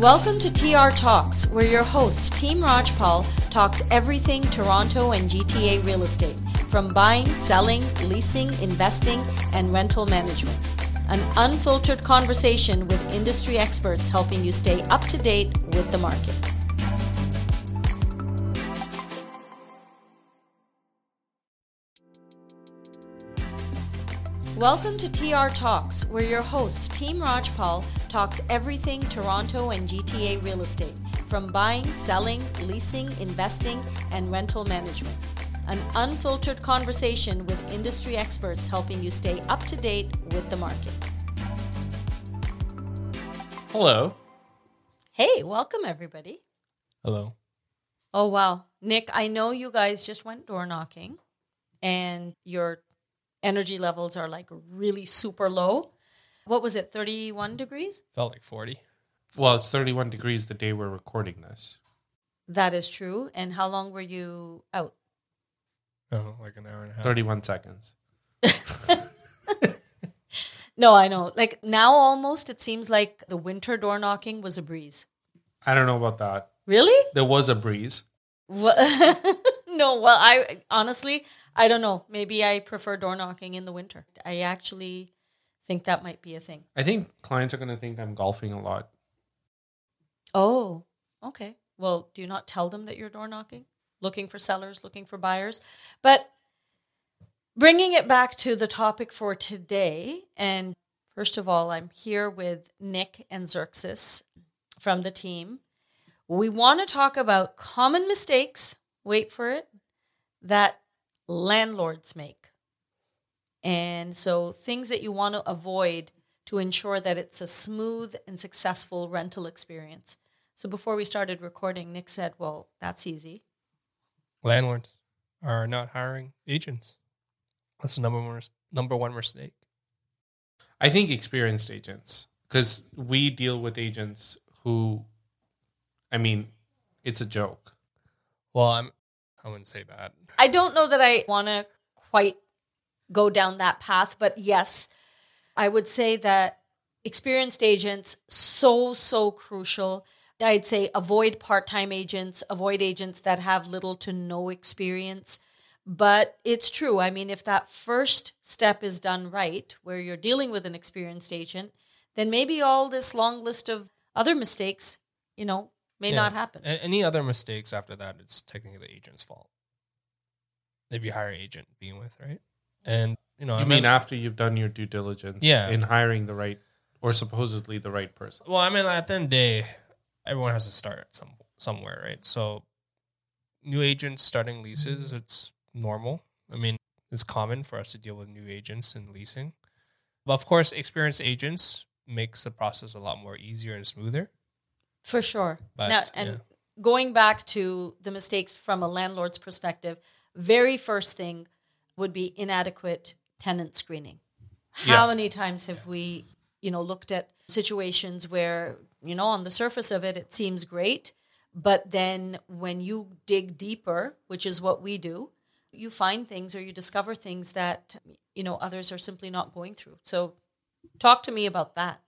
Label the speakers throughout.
Speaker 1: Welcome to TR Talks, where your host, Team Rajpal, talks everything Toronto and GTA real estate, from buying, selling, leasing, investing, and rental management. An unfiltered conversation with industry experts helping you stay up to date with the market. Welcome to TR Talks, where your host, Team Rajpal, talks everything Toronto and GTA real estate, from buying, selling, leasing, investing, and rental management. An unfiltered conversation with industry experts helping you stay up to date with the market.
Speaker 2: Hello.
Speaker 1: Hey, welcome everybody.
Speaker 2: Hello.
Speaker 1: Oh, wow. Nick, I know you guys just went door knocking and your energy levels are like really super low. What was it, 31 degrees?
Speaker 2: Felt like 40.
Speaker 3: Well, it's 31 degrees the day we're recording this.
Speaker 1: That is true. And how long were you out?
Speaker 2: Oh, like an hour and a half.
Speaker 3: 31 seconds.
Speaker 1: No, I know. Like now almost it seems like the winter door knocking was a breeze.
Speaker 3: I don't know about that.
Speaker 1: Really?
Speaker 3: There was a breeze.
Speaker 1: Wha- no, well, I honestly, I don't know. Maybe I prefer door knocking in the winter. I actually think that might be a thing.
Speaker 3: I think clients are going to think I'm golfing a lot.
Speaker 1: Oh, okay. Well, do you not tell them that you're door knocking, looking for sellers, looking for buyers? But bringing it back to the topic for today, and first of all, I'm here with Nick and Xerxes from the team. We want to talk about common mistakes, wait for it, that landlords make. And so things that you want to avoid to ensure that it's a smooth and successful rental experience. So before we started recording, Nick said, Well, that's easy.
Speaker 2: Landlords are not hiring agents. That's the number one number one mistake.
Speaker 3: I think experienced agents, because we deal with agents who, I mean, it's a joke.
Speaker 2: Well, I'm I wouldn't say that.
Speaker 1: I don't know that I want to quite go down that path, but yes, I would say that experienced agents so so crucial. I'd say avoid part-time agents, avoid agents that have little to no experience. But it's true. I mean, if that first step is done right, where you're dealing with an experienced agent, then maybe all this long list of other mistakes, you know, may
Speaker 2: Yeah.
Speaker 1: not happen.
Speaker 2: Any other mistakes after that, it's technically the agent's fault. If you hire an agent being with, right? And you know,
Speaker 3: You
Speaker 2: I
Speaker 3: mean
Speaker 2: mean,
Speaker 3: after you've done your due diligence
Speaker 2: Yeah.
Speaker 3: in hiring the right or supposedly the right person?
Speaker 2: well, I mean, at the end of the day, everyone has to start some somewhere, right? So, new agents starting leases, it's normal. I mean, it's common for us to deal with new agents in leasing, but of course, experienced agents makes the process a lot more easier and smoother.
Speaker 1: For sure.
Speaker 2: But,
Speaker 1: now, and
Speaker 2: yeah.
Speaker 1: going back to the mistakes from a landlord's perspective, very first thing would be inadequate tenant screening. How
Speaker 3: Yeah.
Speaker 1: many times have we, you know, looked at situations where, you know, on the surface of it, it seems great, but then when you dig deeper, which is what we do, you find things or you discover things that, you know, others are simply not going through. So talk to me about that.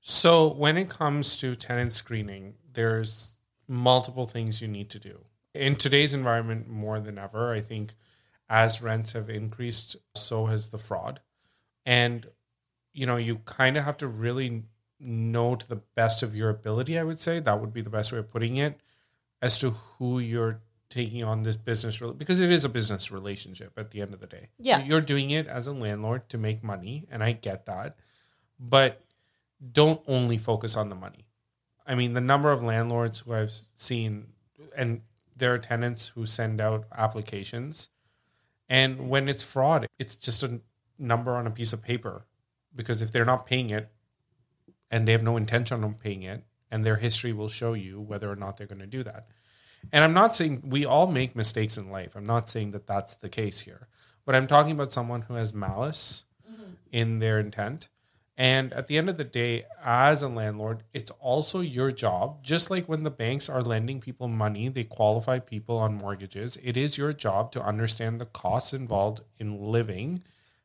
Speaker 3: So when it comes to tenant screening, there's multiple things you need to do. In today's environment, more than ever, I think as rents have increased, so has the fraud. And, you know, you kind of have to really know to the best of your ability, I would say. That would be the best way of putting it, as to who you're taking on this business, because it is a business relationship at the end of the day.
Speaker 1: Yeah.
Speaker 3: You're doing it as a landlord to make money, and I get that. But don't only focus on the money. I mean, the number of landlords who I've seen, and there are tenants who send out applications, and when it's fraud, it's just a number on a piece of paper. Because if they're not paying it, and they have no intention on paying it, and their history will show you whether or not they're going to do that. And I'm not saying we all make mistakes in life. I'm not saying that that's the case here. But I'm talking about someone who has malice mm-hmm. in their intent. And at the end of the day, as a landlord, it's also your job, just like when the banks are lending people money, they qualify people on mortgages. It is your job to understand the costs involved in living,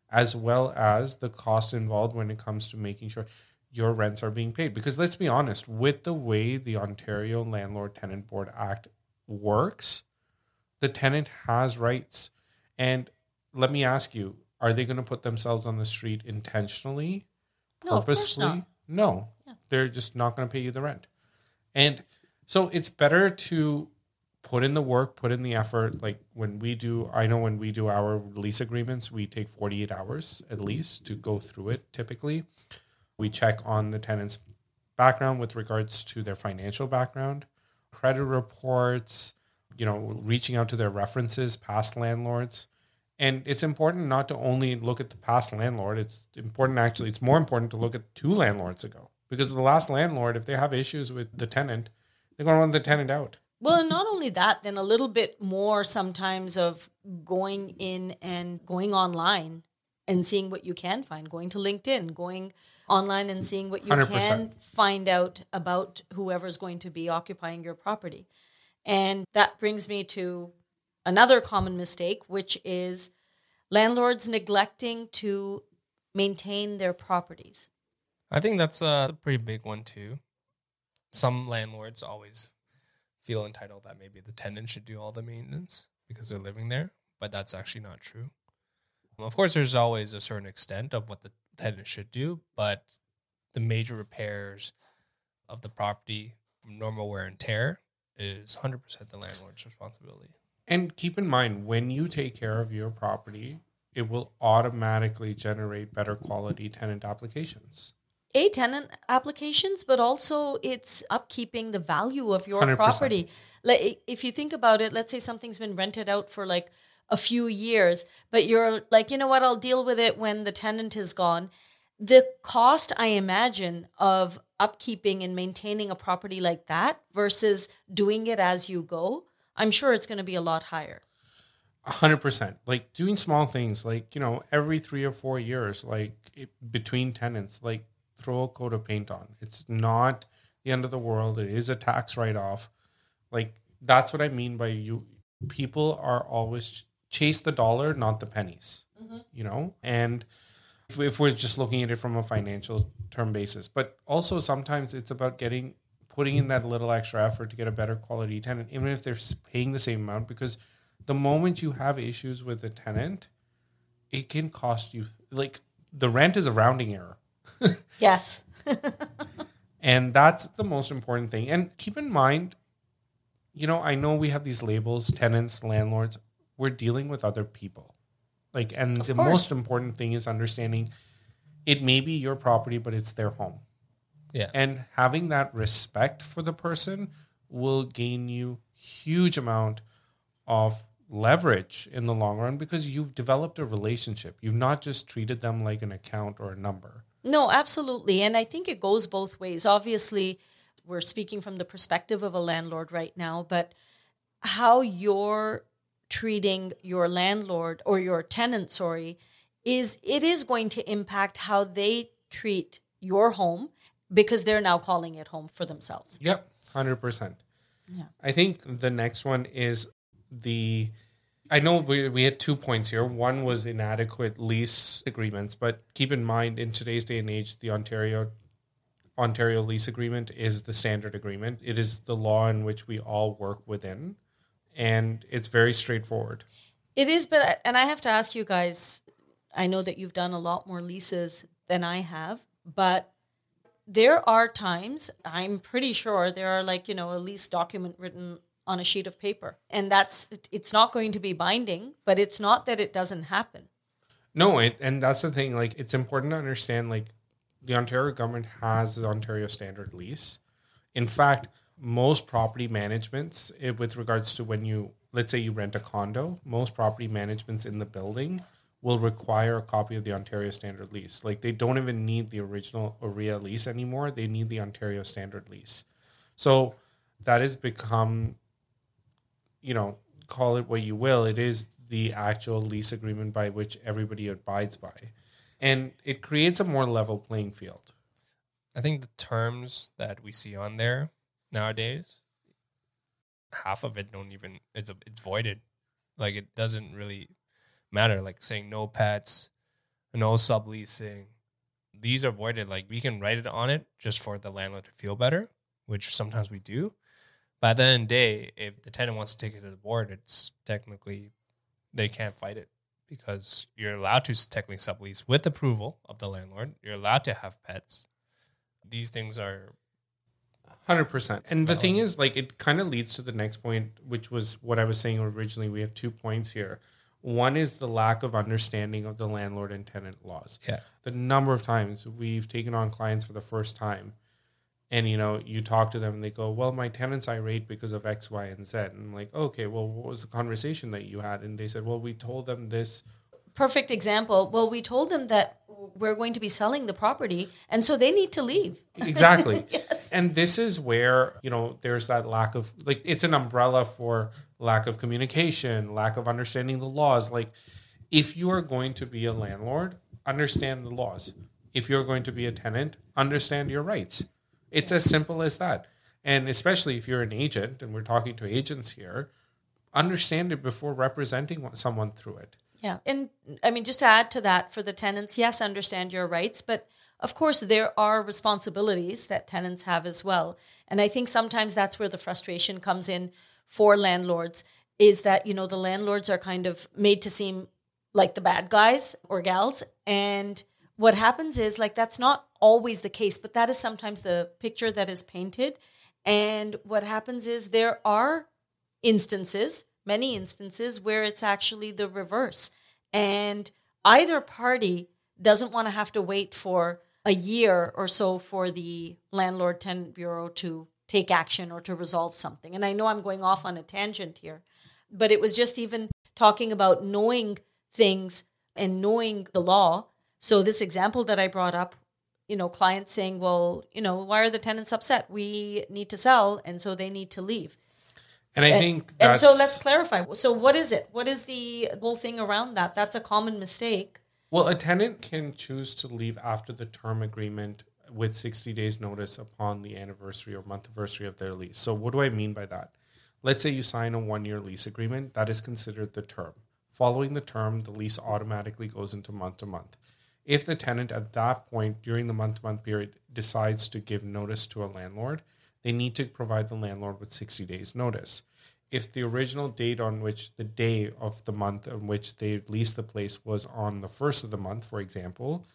Speaker 3: as well as the costs involved when it comes to making sure your rents are being paid. Because let's be honest, with the way the Ontario Landlord Tenant Board Act works, the tenant has rights. And let me ask you, are they going to put themselves on the street intentionally,
Speaker 1: No, of
Speaker 3: purposely?
Speaker 1: not.
Speaker 3: No,
Speaker 1: Yeah.
Speaker 3: they're just not going to pay you the rent. And so it's better to put in the work, put in the effort. Like when we do, I know when we do our lease agreements, we take 48 hours at least to go through it typically. We check on the tenant's background with regards to their financial background, credit reports, you know, reaching out to their references, past landlords. And it's important not to only look at the past landlord. It's important, actually, it's more important to look at two landlords ago. Because the last landlord, if they have issues with the tenant, they're going to want the tenant out.
Speaker 1: Well, and not only that, then a little bit more sometimes of going in and going online and seeing what you can find, going to LinkedIn, going online and seeing what you
Speaker 3: 100%.
Speaker 1: can find out about whoever's going to be occupying your property. And that brings me to another common mistake, which is landlords neglecting to maintain their properties.
Speaker 2: I think that's a pretty big one too. Some landlords always feel entitled that maybe the tenant should do all the maintenance because they're living there, but that's actually not true. Of course, there's always a certain extent of what the tenant should do, but the major repairs of the property from normal wear and tear is 100% the landlord's responsibility.
Speaker 3: And keep in mind, when you take care of your property, it will automatically generate better quality tenant applications.
Speaker 1: a tenant applications, but also it's upkeeping the value of your
Speaker 3: 100%.
Speaker 1: property. Like if you think about it, let's say something's been rented out for like a few years, but you're like, you know what, I'll deal with it when the tenant is gone. The cost, I imagine, of upkeeping and maintaining a property like that versus doing it as you go, I'm sure it's going to be a lot higher.
Speaker 3: A hundred percent. Like doing small things, like you know, every three or four years, like it, between tenants, like throw a coat of paint on. It's not the end of the world. It is a tax write off. Like that's what I mean by you. People are always chase the dollar, not the pennies. Mm-hmm. You know, and if, if we're just looking at it from a financial term basis, but also sometimes it's about getting putting in that little extra effort to get a better quality tenant, even if they're paying the same amount, because the moment you have issues with a tenant, it can cost you like the rent is a rounding error.
Speaker 1: Yes.
Speaker 3: And that's the most important thing. And keep in mind, you know, I know we have these labels, tenants, landlords. We're dealing with other people. Like, and the
Speaker 1: course.
Speaker 3: most important thing is understanding it may be your property, but it's their home.
Speaker 2: Yeah.
Speaker 3: And having that respect for the person will gain you huge amount of leverage in the long run because you've developed a relationship. You've not just treated them like an account or a number.
Speaker 1: No, absolutely. And I think it goes both ways. Obviously, we're speaking from the perspective of a landlord right now, but how you're treating your landlord or your tenant, sorry, is it is going to impact how they treat your home because they're now calling it home for themselves.
Speaker 3: Yep, hundred percent.
Speaker 1: Yeah.
Speaker 3: I think the next one is the. I know we we had two points here. One was inadequate lease agreements, but keep in mind in today's day and age, the Ontario Ontario lease agreement is the standard agreement. It is the law in which we all work within, and it's very straightforward.
Speaker 1: It is, but and I have to ask you guys. I know that you've done a lot more leases than I have, but there are times I'm pretty sure there are like you know a lease document written on a sheet of paper, and that's it's not going to be binding, but it's not that it doesn't happen.
Speaker 3: No, it, and that's the thing. Like, it's important to understand. Like, the Ontario government has the Ontario Standard Lease. In fact, most property managements, eh, with regards to when you, let's say, you rent a condo, most property managements in the building will require a copy of the Ontario Standard Lease. Like, they don't even need the original OREA lease anymore. They need the Ontario Standard Lease. So that has become, you know, call it what you will. It is the actual lease agreement by which everybody abides by. And it creates a more level playing field.
Speaker 2: I think the terms that we see on there nowadays, half of it don't even it's a, it's voided. Like it doesn't really matter. Like saying no pets, no subleasing, these are voided. Like we can write it on it just for the landlord to feel better, which sometimes we do. But at the end of the day, if the tenant wants to take it to the board, it's technically they can't fight it because you're allowed to technically sublease with approval of the landlord. You're allowed to have pets. These things are
Speaker 3: Hundred percent. And the thing is, like, it kind of leads to the next point, which was what I was saying originally. We have two points here. One is the lack of understanding of the landlord and tenant laws.
Speaker 2: yeah.
Speaker 3: The number of times we've taken on clients for the first time, and you know, you talk to them and they go, "Well, my tenant's irate because of X, Y, and Z." And I'm like, "Okay, well, what was the conversation that you had?" And they said, "Well, we told them this."
Speaker 1: Perfect example. Well, we told them that we're going to be selling the property, and so they need to leave.
Speaker 3: Exactly.
Speaker 1: Yes.
Speaker 3: And this is where, you know, there's that lack of like it's an umbrella for lack of communication, lack of understanding the laws. Like if you are going to be a landlord, understand the laws. If you're going to be a tenant, understand your rights. It's as simple as that. And especially if you're an agent and we're talking to agents here, understand it before representing someone through it.
Speaker 1: Yeah. And I mean, just to add to that for the tenants, yes, understand your rights, but of course, there are responsibilities that tenants have as well. And I think sometimes that's where the frustration comes in for landlords is that, you know, the landlords are kind of made to seem like the bad guys or gals. And what happens is, like, that's not always the case, but that is sometimes the picture that is painted. And what happens is there are instances, many instances, where it's actually the reverse. And either party doesn't want to have to wait for a year or so for the landlord tenant bureau to take action or to resolve something. And I know I'm going off on a tangent here, but it was just even talking about knowing things and knowing the law. So this example that I brought up, you know, clients saying, well, you know, why are the tenants upset? We need to sell, and so they need to leave.
Speaker 3: And I
Speaker 1: And-
Speaker 3: think
Speaker 1: And
Speaker 3: that's,
Speaker 1: so let's clarify. So what is it? What is the whole thing around that? That's a common mistake.
Speaker 3: Well, a tenant can choose to leave after the term agreement with 60 days notice upon the anniversary or month anniversary of their lease. So what do I mean by that? Let's say you sign a one-year lease agreement, that is considered the term. Following the term, the lease automatically goes into month to month. If the tenant at that point during the month to month period decides to give notice to a landlord, they need to provide the landlord with 60 days notice if the original date on which the day of the month on which they leased the place was on the first of the month, for example,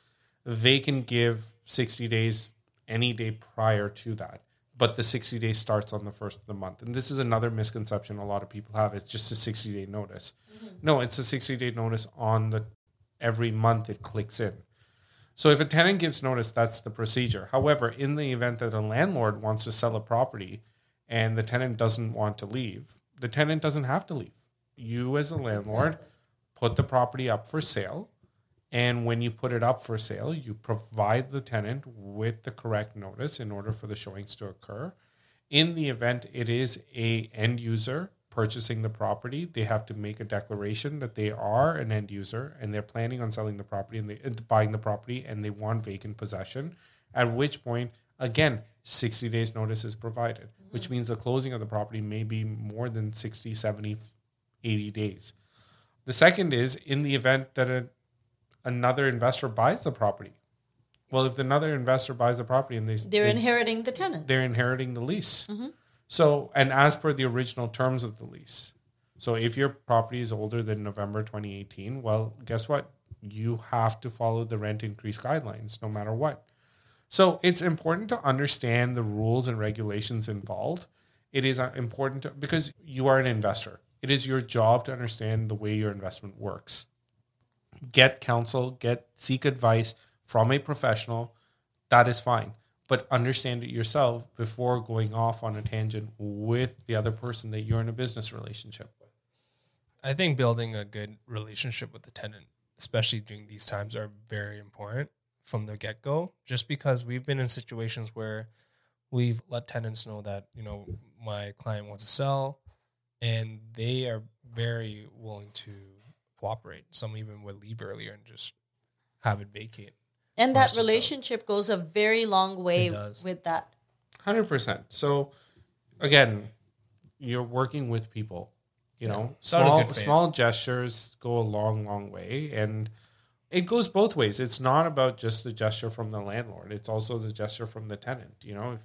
Speaker 3: they can give 60 days any day prior to that. But the 60 days starts on the first of the month. And this is another misconception a lot of people have. It's just a 60 day notice. Mm-hmm. No, it's a 60 day notice on the every month it clicks in. So if a tenant gives notice, that's the procedure. However, in the event that a landlord wants to sell a property and the tenant doesn't want to leave, the tenant doesn't have to leave. You, as a landlord, put the property up for sale. And when you put it up for sale, you provide the tenant with the correct notice in order for the showings to occur. In the event it is a end user purchasing the property, they have to make a declaration that they are an end user and they're planning on selling the property and they uh, buying the property and they want vacant possession. At which point, again, 60 days notice is provided, which means the closing of the property may be more than 60, 70, 80 days. The second is in the event that a, another investor buys the property. Well, if another investor buys the property and they
Speaker 1: They're
Speaker 3: they,
Speaker 1: inheriting the tenant.
Speaker 3: they're inheriting the lease. So, and as per the original terms of the lease, so if your property is older than November 2018, well, guess what? You have to follow the rent increase guidelines no matter what. So, it's important to understand the rules and regulations involved. It is uh, important to, because you are an investor. It is your job to understand the way your investment works. Get counsel, get seek advice from a professional. That is fine but understand it yourself before going off on a tangent with the other person that you're in a business relationship with.
Speaker 2: I think building a good relationship with the tenant, especially during these times, are very important from the get go. Just because we've been in situations where we've let tenants know that you know my client wants to sell, and they are very willing to cooperate. Some even would leave earlier and just have it vacate.
Speaker 1: And that relationship goes a very long way
Speaker 2: does.
Speaker 1: with that.
Speaker 3: 100%. So, again, you're working with people. You
Speaker 2: Yeah.
Speaker 3: know,
Speaker 2: It's out of
Speaker 3: small small gestures go a long, long way. And it goes both ways. It's not about just the gesture from the landlord. It's also the gesture from the tenant. You know, if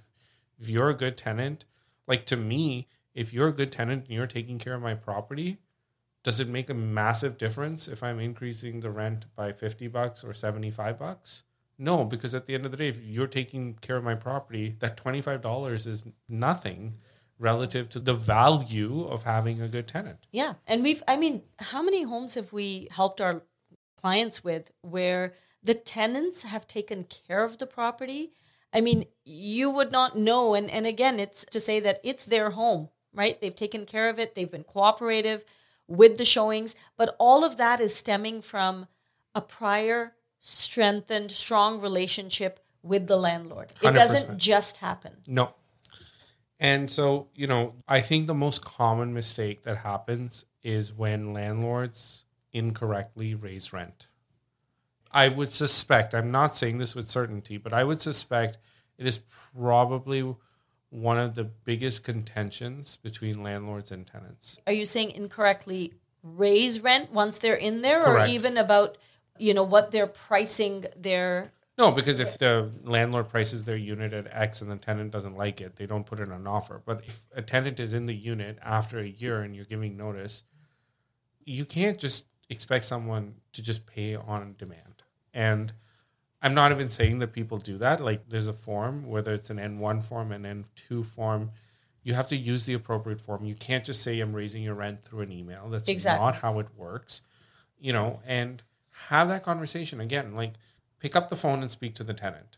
Speaker 3: if you're a good tenant, like to me, if you're a good tenant and you're taking care of my property, does it make a massive difference if I'm increasing the rent by 50 bucks or 75 bucks? No, because at the end of the day, if you're taking care of my property, that $25 is nothing relative to the value of having a good tenant.
Speaker 1: Yeah. And we've, I mean, how many homes have we helped our clients with where the tenants have taken care of the property? I mean, you would not know. And, and again, it's to say that it's their home, right? They've taken care of it, they've been cooperative with the showings, but all of that is stemming from a prior strengthened, strong relationship with the landlord. It
Speaker 3: 100%.
Speaker 1: doesn't just happen.
Speaker 3: No. And so, you know, I think the most common mistake that happens is when landlords incorrectly raise rent. I would suspect, I'm not saying this with certainty, but I would suspect it is probably one of the biggest contentions between landlords and tenants.
Speaker 1: Are you saying incorrectly raise rent once they're in there
Speaker 3: Correct.
Speaker 1: or even about, you know, what they're pricing their
Speaker 3: No, because if the landlord prices their unit at X and the tenant doesn't like it, they don't put in an offer. But if a tenant is in the unit after a year and you're giving notice, you can't just expect someone to just pay on demand. And I'm not even saying that people do that. Like there's a form, whether it's an N1 form, an N2 form, you have to use the appropriate form. You can't just say I'm raising your rent through an email. That's
Speaker 1: Exactly.
Speaker 3: not how it works. You know, and have that conversation again. Like pick up the phone and speak to the tenant.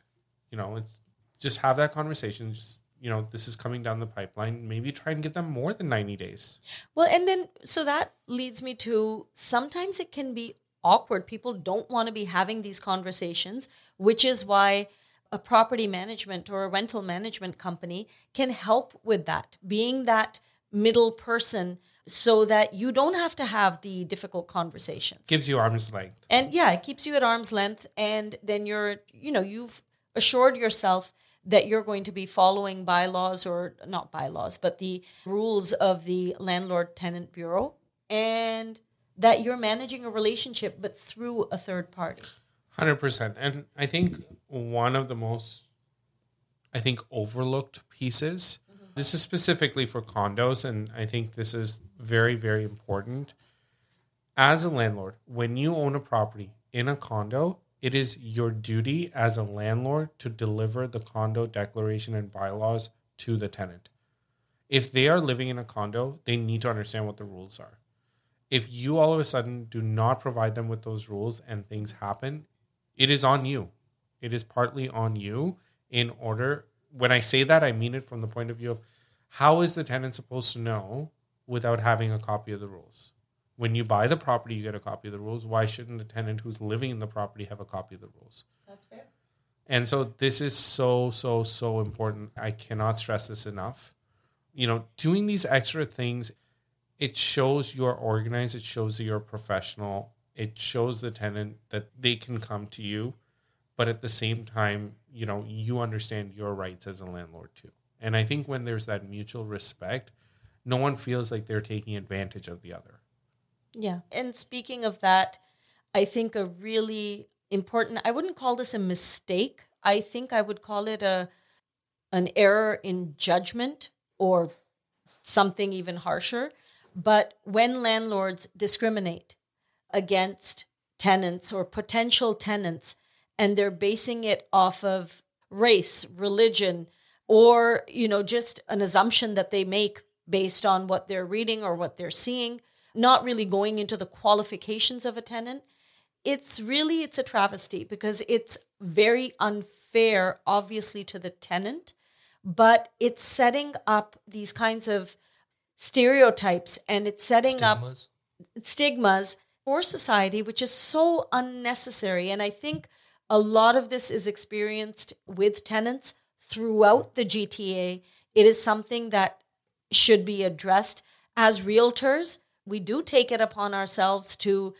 Speaker 3: You know, it's, just have that conversation. Just you know, this is coming down the pipeline. Maybe try and get them more than 90 days.
Speaker 1: Well, and then so that leads me to sometimes it can be awkward. People don't want to be having these conversations, which is why a property management or a rental management company can help with that, being that middle person so that you don't have to have the difficult conversations.
Speaker 3: Gives you arm's length.
Speaker 1: And yeah, it keeps you at arm's length and then you're, you know, you've assured yourself that you're going to be following bylaws or not bylaws, but the rules of the landlord tenant bureau and that you're managing a relationship but through a third party.
Speaker 3: Hundred percent, and I think one of the most, I think, overlooked pieces. Mm-hmm. This is specifically for condos, and I think this is very, very important. As a landlord, when you own a property in a condo, it is your duty as a landlord to deliver the condo declaration and bylaws to the tenant. If they are living in a condo, they need to understand what the rules are. If you all of a sudden do not provide them with those rules and things happen, it is on you. It is partly on you in order. When I say that, I mean it from the point of view of how is the tenant supposed to know without having a copy of the rules? When you buy the property, you get a copy of the rules. Why shouldn't the tenant who's living in the property have a copy of the rules?
Speaker 1: That's fair.
Speaker 3: And so this is so, so, so important. I cannot stress this enough. You know, doing these extra things, it shows you're organized, it shows that you're professional, it shows the tenant that they can come to you, but at the same time, you know, you understand your rights as a landlord too. And I think when there's that mutual respect, no one feels like they're taking advantage of the other.
Speaker 1: Yeah. And speaking of that, I think a really important I wouldn't call this a mistake. I think I would call it a an error in judgment or something even harsher. But when landlords discriminate against tenants or potential tenants and they're basing it off of race, religion, or you know just an assumption that they make based on what they're reading or what they're seeing, not really going into the qualifications of a tenant, it's really it's a travesty because it's very unfair obviously to the tenant, but it's setting up these kinds of stereotypes and it's setting up
Speaker 2: Stigmas.
Speaker 1: stigmas for society, which is so unnecessary. And I think a lot of this is experienced with tenants throughout the GTA. It is something that should be addressed as realtors. We do take it upon ourselves to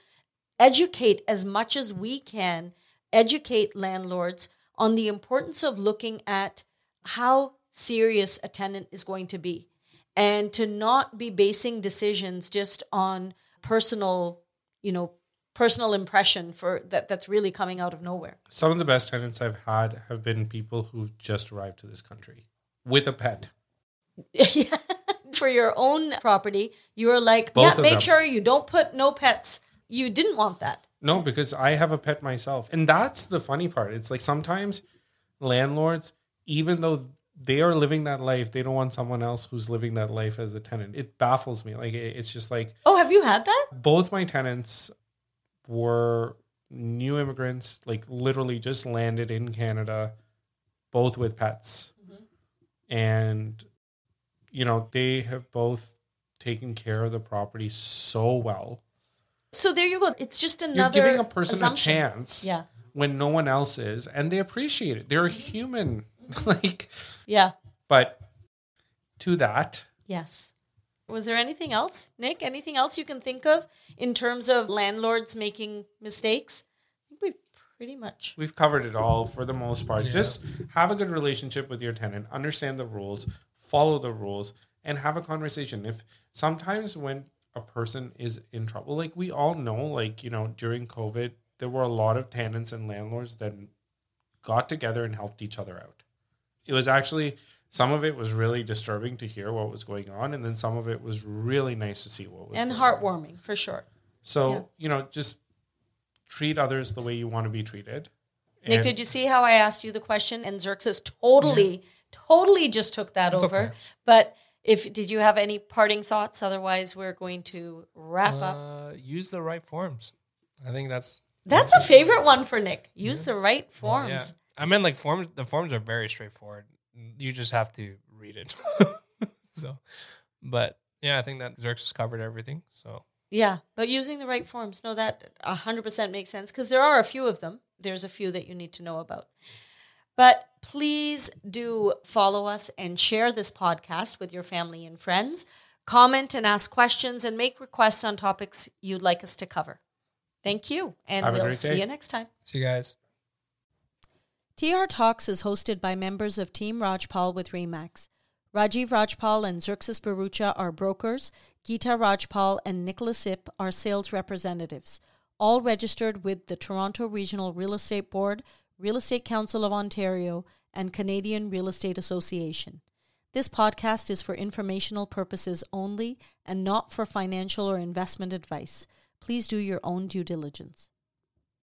Speaker 1: educate as much as we can, educate landlords on the importance of looking at how serious a tenant is going to be and to not be basing decisions just on personal, you know, personal impression for that that's really coming out of nowhere.
Speaker 3: Some of the best tenants I've had have been people who've just arrived to this country with a pet.
Speaker 1: yeah. For your own property, you were like,
Speaker 3: Both
Speaker 1: yeah, make
Speaker 3: them.
Speaker 1: sure you don't put no pets. You didn't want that.
Speaker 3: No, because I have a pet myself. And that's the funny part. It's like sometimes landlords, even though they are living that life, they don't want someone else who's living that life as a tenant. It baffles me. Like it's just like
Speaker 1: Oh, have you had that?
Speaker 3: both my tenants were new immigrants, like literally just landed in Canada, both with pets. Mm-hmm. And, you know, they have both taken care of the property so well.
Speaker 1: So there you go. It's just
Speaker 3: You're
Speaker 1: another
Speaker 3: giving a person
Speaker 1: assumption.
Speaker 3: a chance
Speaker 1: Yeah.
Speaker 3: when no one else is, and they appreciate it. They're human. like,
Speaker 1: Yeah.
Speaker 3: but to that,
Speaker 1: Yes. Was there anything else, Nick? Anything else you can think of in terms of landlords making mistakes? I think we've pretty much.
Speaker 3: we've covered it all for the most part.
Speaker 2: Yeah.
Speaker 3: Just have a good relationship with your tenant, understand the rules, follow the rules, and have a conversation. If sometimes when a person is in trouble, like we all know, like, you know, during COVID, there were a lot of tenants and landlords that got together and helped each other out. It was actually some of it was really disturbing to hear what was going on, and then some of it was really nice to see what was
Speaker 1: And
Speaker 3: going on.
Speaker 1: heartwarming, for sure.
Speaker 3: So,
Speaker 1: Yeah.
Speaker 3: you know, just treat others the way you want to be treated.
Speaker 1: Nick,
Speaker 3: And-
Speaker 1: did you see how I asked you the question? And Xerxes totally, totally just took that
Speaker 2: It's
Speaker 1: over.
Speaker 2: okay.
Speaker 1: But if did you have any parting thoughts? Otherwise, we're going to wrap up.
Speaker 2: Uh, use the right forms. I think that's
Speaker 1: That's a favorite one for Nick. Use the right
Speaker 2: well,
Speaker 1: forms.
Speaker 2: I mean, like forms. The forms are very straightforward. You just have to read it. so, but yeah, I think that Xerxes covered everything. So
Speaker 1: Yeah, but using the right forms. No, that 100% makes sense because there are a few of them. There's a few that you need to know about. But please do follow us and share this podcast with your family and friends. Comment and ask questions and make requests on topics you'd like us to cover. Thank you, and
Speaker 3: Have
Speaker 1: we'll see
Speaker 3: day.
Speaker 1: you next time.
Speaker 2: see you guys.
Speaker 1: TR Talks is hosted by members of Team Rajpal with Remax. Rajiv Rajpal and Xerxes Barucha are brokers. Geeta Rajpal and Nicholas Ip are sales representatives, all registered with the Toronto Regional Real Estate Board, Real Estate Council of Ontario, and Canadian Real Estate Association. This podcast is for informational purposes only and not for financial or investment advice. Please do your own due diligence.